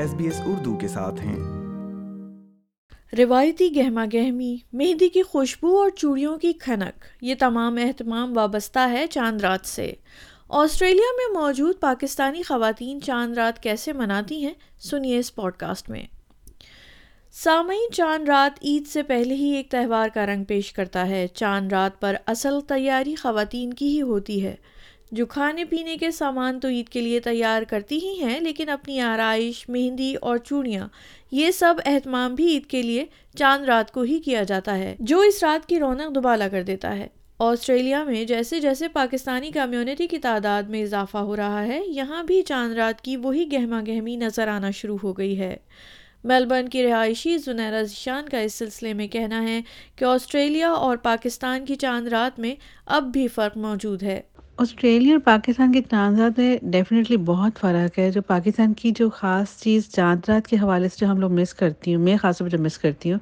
S B S Urdu کے ساتھ ہیں۔ روایتی گہما گہمی، مہندی کی خوشبو اور چوڑیوں کی کھنک، یہ تمام اہتمام وابستہ ہے چاند رات سے۔ آسٹریلیا میں موجود پاکستانی خواتین چاند رات کیسے مناتی ہیں؟ سنیے اس پوڈ کاسٹ میں۔ سامعین، چاند رات عید سے پہلے ہی ایک تہوار کا رنگ پیش کرتا ہے۔ چاند رات پر اصل تیاری خواتین کی ہی ہوتی ہے۔ جو کھانے پینے کے سامان تو عید کے لیے تیار کرتی ہی ہیں، لیکن اپنی آرائش، مہندی اور چوڑیاں، یہ سب اہتمام بھی عید کے لیے چاند رات کو ہی کیا جاتا ہے، جو اس رات کی رونق دوبالا کر دیتا ہے۔ آسٹریلیا میں جیسے جیسے پاکستانی کمیونٹی کی تعداد میں اضافہ ہو رہا ہے، یہاں بھی چاند رات کی وہی گہما گہمی نظر آنا شروع ہو گئی ہے۔ میلبرن کی رہائشی زنیرا ذیشان کا اس سلسلے میں کہنا ہے کہ آسٹریلیا اور پاکستان کی چاند رات میں اب بھی فرق موجود ہے۔ آسٹریلیا اور پاکستان کے چاند رات میں ڈیفینیٹلی بہت فرق ہے۔ جو پاکستان کی جو خاص چیز چاند رات کے حوالے سے جو ہم لوگ مس کرتی ہوں، میں خاص طور پہ جو مس کرتی ہوں،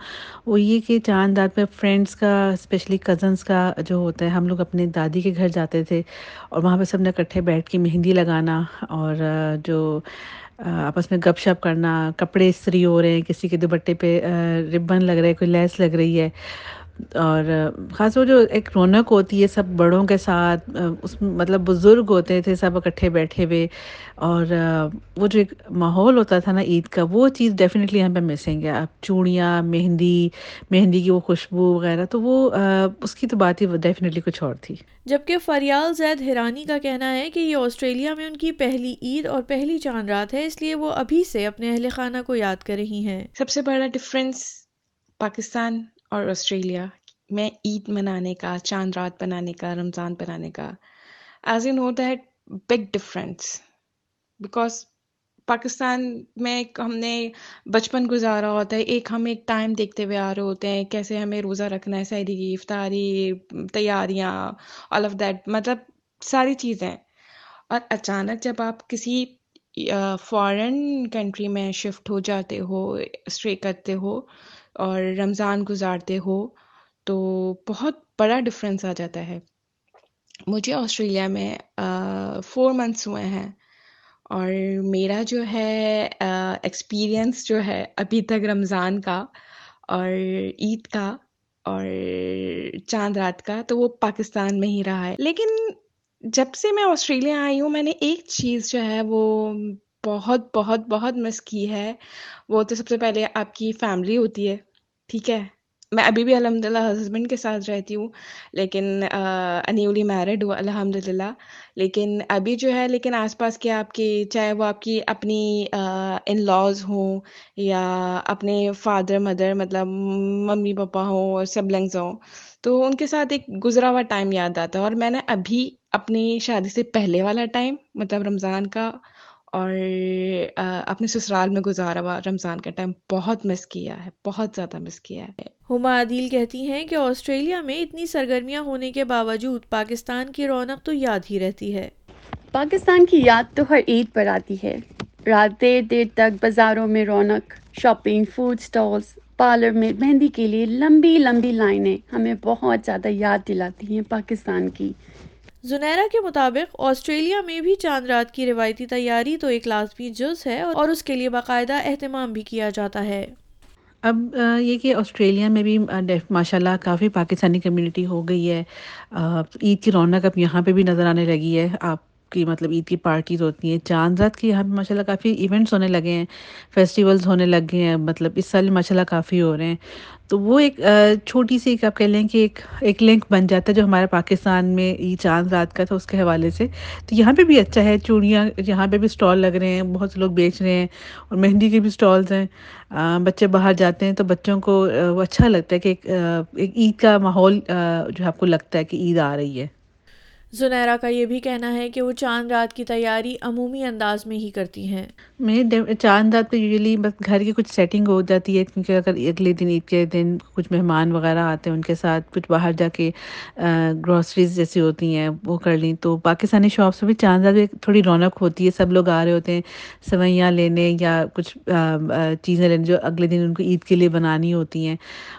وہ یہ کہ چاند رات میں فرینڈس کا اسپیشلی کزنس کا جو ہوتا ہے، ہم لوگ اپنے دادی کے گھر جاتے تھے اور وہاں پہ سب نے اکٹھے بیٹھ کے مہندی لگانا اور جو آپس میں گپ شپ کرنا، کپڑے استری ہو رہے ہیں، کسی کے دوپٹے پہ ربن لگ رہا ہے کوئی لیس لگ رہی ہے۔ اور خاص طور جو ایک رونق ہوتی ہے سب بڑوں کے ساتھ اس مطلب بزرگ ہوتے تھے سب اکٹھے بیٹھے ہوئے اور وہ جو ایک ماحول ہوتا تھا نا عید کا وہ چیز ڈیفینیٹلی یہاں پہ مسنگ ہے۔ اب چوڑیاں مہندی مہندی کی وہ خوشبو وغیرہ تو وہ اس کی تو بات ہی ڈیفینیٹلی کچھ اور تھی۔ جبکہ فریال زید ہیرانی کا کہنا ہے کہ یہ آسٹریلیا میں ان کی پہلی عید اور پہلی چاند رات ہے اس لیے وہ ابھی سے اپنے اہل خانہ کو یاد کر رہی ہیں۔ سب سے بڑا ڈفرینس پاکستان اور آسٹریلیا میں عید منانے کا، چاند رات بنانے کا، رمضان بنانے کا۔ As you know that big difference because Pakistan میں ہم نے بچپن گزارا ہوتا ہے، ایک ہم ایک ٹائم دیکھتے ہوئے آ رہے ہوتے ہیں، کیسے ہمیں روزہ رکھنا ہے سحری کی افطاری تیاریاں آل آف دیٹ مطلب ساری چیزیں۔ اور اچانک جب آپ کسی فارن کنٹری میں شفٹ ہو جاتے ہو اسٹے کرتے ہو اور رمضان گزارتے ہو، تو بہت بڑا ڈفرینس آ جاتا ہے۔ مجھے آسٹریلیا میں فور منتھس ہوئے ہیں اور میرا جو ہے ایکسپیرئنس جو ہے ابھی تک رمضان کا اور عید کا اور چاند رات کا، تو وہ پاکستان میں ہی رہا ہے۔ لیکن جب سے میں آسٹریلیا آئی ہوں، میں نے ایک چیز جو ہے وہ بہت بہت بہت مس کی ہے۔ وہ تو سب سے پہلے آپ کی فیملی ہوتی ہے، ٹھیک ہے؟ میں ابھی بھی الحمد للہ ہسبینڈ کے ساتھ رہتی ہوں، لیکن نیولی میرڈ ہوں الحمد للہ لیکن ابھی جو ہے، لیکن آس پاس کے آپ کی چاہے وہ آپ کی اپنی ان لاز ہوں یا اپنے فادر مدر مطلب ممی، پاپا ہوں اور سبلنگز ہوں، تو ان کے ساتھ ایک گزرا ہوا ٹائم یاد آتا ہے۔ اور میں نے ابھی اپنی شادی سے پہلے والا ٹائم مطلب رمضان کا اور اپنے سسرال میں گزارا ہوا رمضان کا ٹائم بہت مس کیا ہے بہت زیادہ مس کیا ہے۔ ہما عدیل کہتی ہیں کہ آسٹریلیا میں اتنی سرگرمیاں ہونے کے باوجود پاکستان کی رونق تو یاد ہی رہتی ہے۔ پاکستان کی یاد تو ہر عید پر آتی ہے۔ رات دیر دیر تک بازاروں میں رونق شاپنگ فوڈ سٹالز پارلر میں مہندی کے لیے لمبی لمبی لائنیں ہمیں بہت زیادہ یاد دلاتی ہیں پاکستان کی۔ زنیرا کے مطابق، آسٹریلیا میں بھی چاند رات کی روایتی تیاری تو ایک لازمی جز ہے اور اس کے لیے باقاعدہ اہتمام بھی کیا جاتا ہے۔ اب یہ کہ آسٹریلیا میں بھی ماشاء اللہ کافی پاکستانی کمیونٹی ہو گئی ہے۔ عید کی رونق اب یہاں پہ بھی نظر آنے لگی ہے۔ آپ کی مطلب عید کی پارٹیز ہوتی ہیں، چاند رات کی یہاں پہ ماشاء اللہ کافی ایونٹس ہونے لگے ہیں فیسٹیولس ہونے لگ گئے ہیں مطلب اس سال ماشاء اللہ کافی ہو رہے ہیں۔ تو وہ ایک چھوٹی سی ایک آپ کہہ لیں کہ ایک ایک لنک بن جاتا ہے جو ہمارے پاکستان میں یہ چاند رات کا تھا، اس کے حوالے سے۔ تو یہاں پہ بھی اچھا ہے، چوڑیاں یہاں پہ بھی اسٹال لگ رہے ہیں، بہت سے لوگ بیچ رہے ہیں اور مہندی کے بھی اسٹالس ہیں۔ بچے باہر جاتے ہیں تو بچوں کو وہ اچھا لگتا ہے کہ ایک عید کا ماحول جو آپ کو لگتا ہے کہ عید آ رہی ہے۔ زنیرا کا یہ بھی کہنا ہے کہ وہ چاند رات کی تیاری عمومی انداز میں ہی کرتی ہیں۔ میں چاند رات پہ یوزلی بس گھر کی کچھ سیٹنگ ہو جاتی ہے، کیونکہ اگر اگلے دن عید کے دن کچھ مہمان وغیرہ آتے ہیں، ان کے ساتھ کچھ باہر جا کے گروسریز جیسی ہوتی ہیں، وہ کر لیں۔ تو پاکستانی شاپس میں بھی چاند رات میں تھوڑی رونق ہوتی ہے، سب لوگ آ رہے ہوتے ہیں، سوئیاں لینے یا کچھ چیزیں لینے جو اگلے دن ان کو عید کے لیے بنانی ہوتی ہیں۔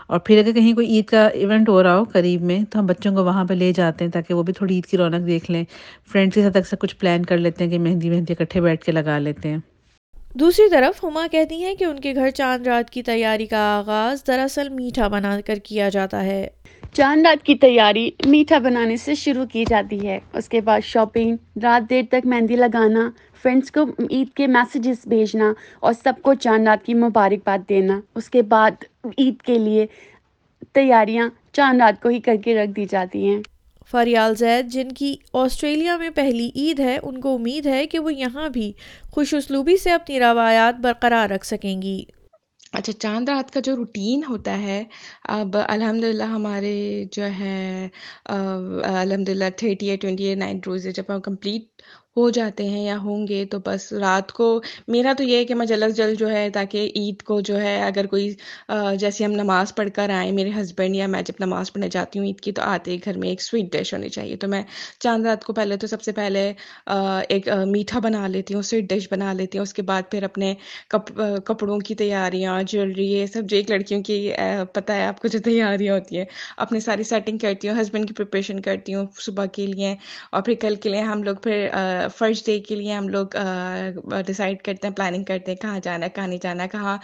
اور پھر اگر کہیں کوئی عید کا ایونٹ ہو رہا ہو قریب میں، تو ہم بچوں کو وہاں پہ لے جاتے ہیں تاکہ وہ بھی تھوڑی عید کی رونق دیکھ لیں۔ فرینڈس کے ساتھ اکثر کچھ پلان کر لیتے ہیں کہ مہندی مہندی اکٹھے بیٹھ کے لگا لیتے ہیں۔ دوسری طرف ہما کہتی ہیں کہ ان کے گھر چاند رات کی تیاری کا آغاز دراصل میٹھا بنا کر کیا جاتا ہے۔ چاند رات کی تیاری میٹھا بنانے سے شروع کی جاتی ہے۔ اس کے بعد شاپنگ، رات دیر تک مہندی لگانا فرینڈس کو عید کے میسیجز بھیجنا اور سب کو چاند رات کی مبارکباد دینا۔ اس کے بعد عید کے لیے تیاریاں چاند رات کو ہی کر کے رکھ دی جاتی ہیں۔ فریال زید، جن کی آسٹریلیا میں پہلی عید ہے، ان کو امید ہے کہ وہ یہاں بھی خوش اسلوبی سے اپنی روایات برقرار رکھ سکیں گی۔ اچھا چاند رات کا جو روٹین ہوتا ہے، اب الحمد للہ ہمارے جو ہے الحمد للہ thirty eight twenty eight nine روزے جب ہم کمپلیٹ ہو جاتے ہیں یا ہوں گے تو بس رات کو، میرا تو یہ ہے کہ میں جلد جلد جو ہے تاکہ عید کو جو ہے اگر کوئی جیسے ہم نماز پڑھ کر آئیں، میرے ہسبینڈ یا میں جب نماز پڑھنے جاتی ہوں عید کی تو آتے ہی گھر میں ایک سویٹ ڈش ہونی چاہیے۔ تو میں چاند رات کو پہلے تو سب سے پہلے ایک میٹھا بنا لیتی ہوں سویٹ ڈش بنا لیتی ہوں۔ اس کے بعد پھر اپنے کپڑوں کی تیاریاں جیولری یہ سب جو ایک لڑکیوں کی پتہ ہے آپ کو جو تیاریاں ہوتی ہیں۔ اپنی ساری سیٹنگ کرتی ہوں ہسبینڈ کی پریپریشن کرتی ہوں صبح کے لیے اور پھر کل کے لیے ہم لوگ پھر فرسٹ ڈے کے لیے ہم لوگ ڈیسائڈ کرتے ہیں پلاننگ کرتے ہیں، کہاں جانا ہے، کہاں نہیں جانا ہے، کہاں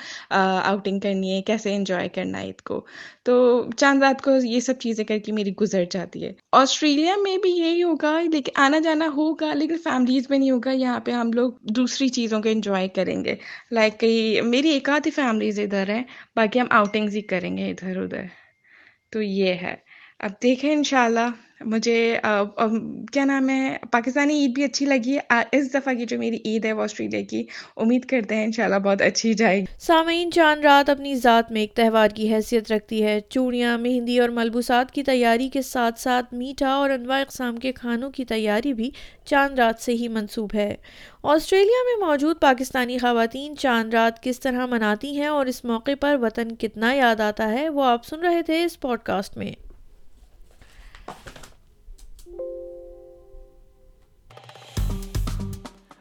آؤٹنگ کرنی ہے، کیسے انجوائے کرنا ہے عید کو۔ تو چاند رات کو یہ سب چیزیں کر کے میری گزر جاتی ہے۔ آسٹریلیا میں بھی یہی ہوگا، لیکن آنا جانا ہوگا، لیکن فیملیز میں نہیں ہوگا، یہاں پہ ہم لوگ دوسری چیزوں کو انجوائے کریں گے۔ لائک کئی میری ایک آدھی فیملیز ادھر ہیں، باقی ہم آؤٹنگز ہی کریں گے ادھر ادھر۔ تو یہ ہے۔ اب دیکھیں انشاءاللہ۔ مجھے کیا نام ہے، پاکستانی عید بھی اچھی لگی۔ ہے اس دفعہ کی جو میری عید ہے وہ آسٹریلیا کی۔ امید کرتے ہیں انشاءاللہ بہت اچھی جائے گی۔ سامعین، چاند رات اپنی ذات میں ایک تہوار کی حیثیت رکھتی ہے۔ چوڑیاں، مہندی اور ملبوسات کی تیاری کے ساتھ ساتھ میٹھا اور انواع اقسام کے کھانوں کی تیاری بھی چاند رات سے ہی منسوب ہے۔ آسٹریلیا میں موجود پاکستانی خواتین چاند رات کس طرح مناتی ہیں اور اس موقع پر وطن کتنا یاد آتا ہے وہ آپ سن رہے تھے اس پوڈ کاسٹ میں۔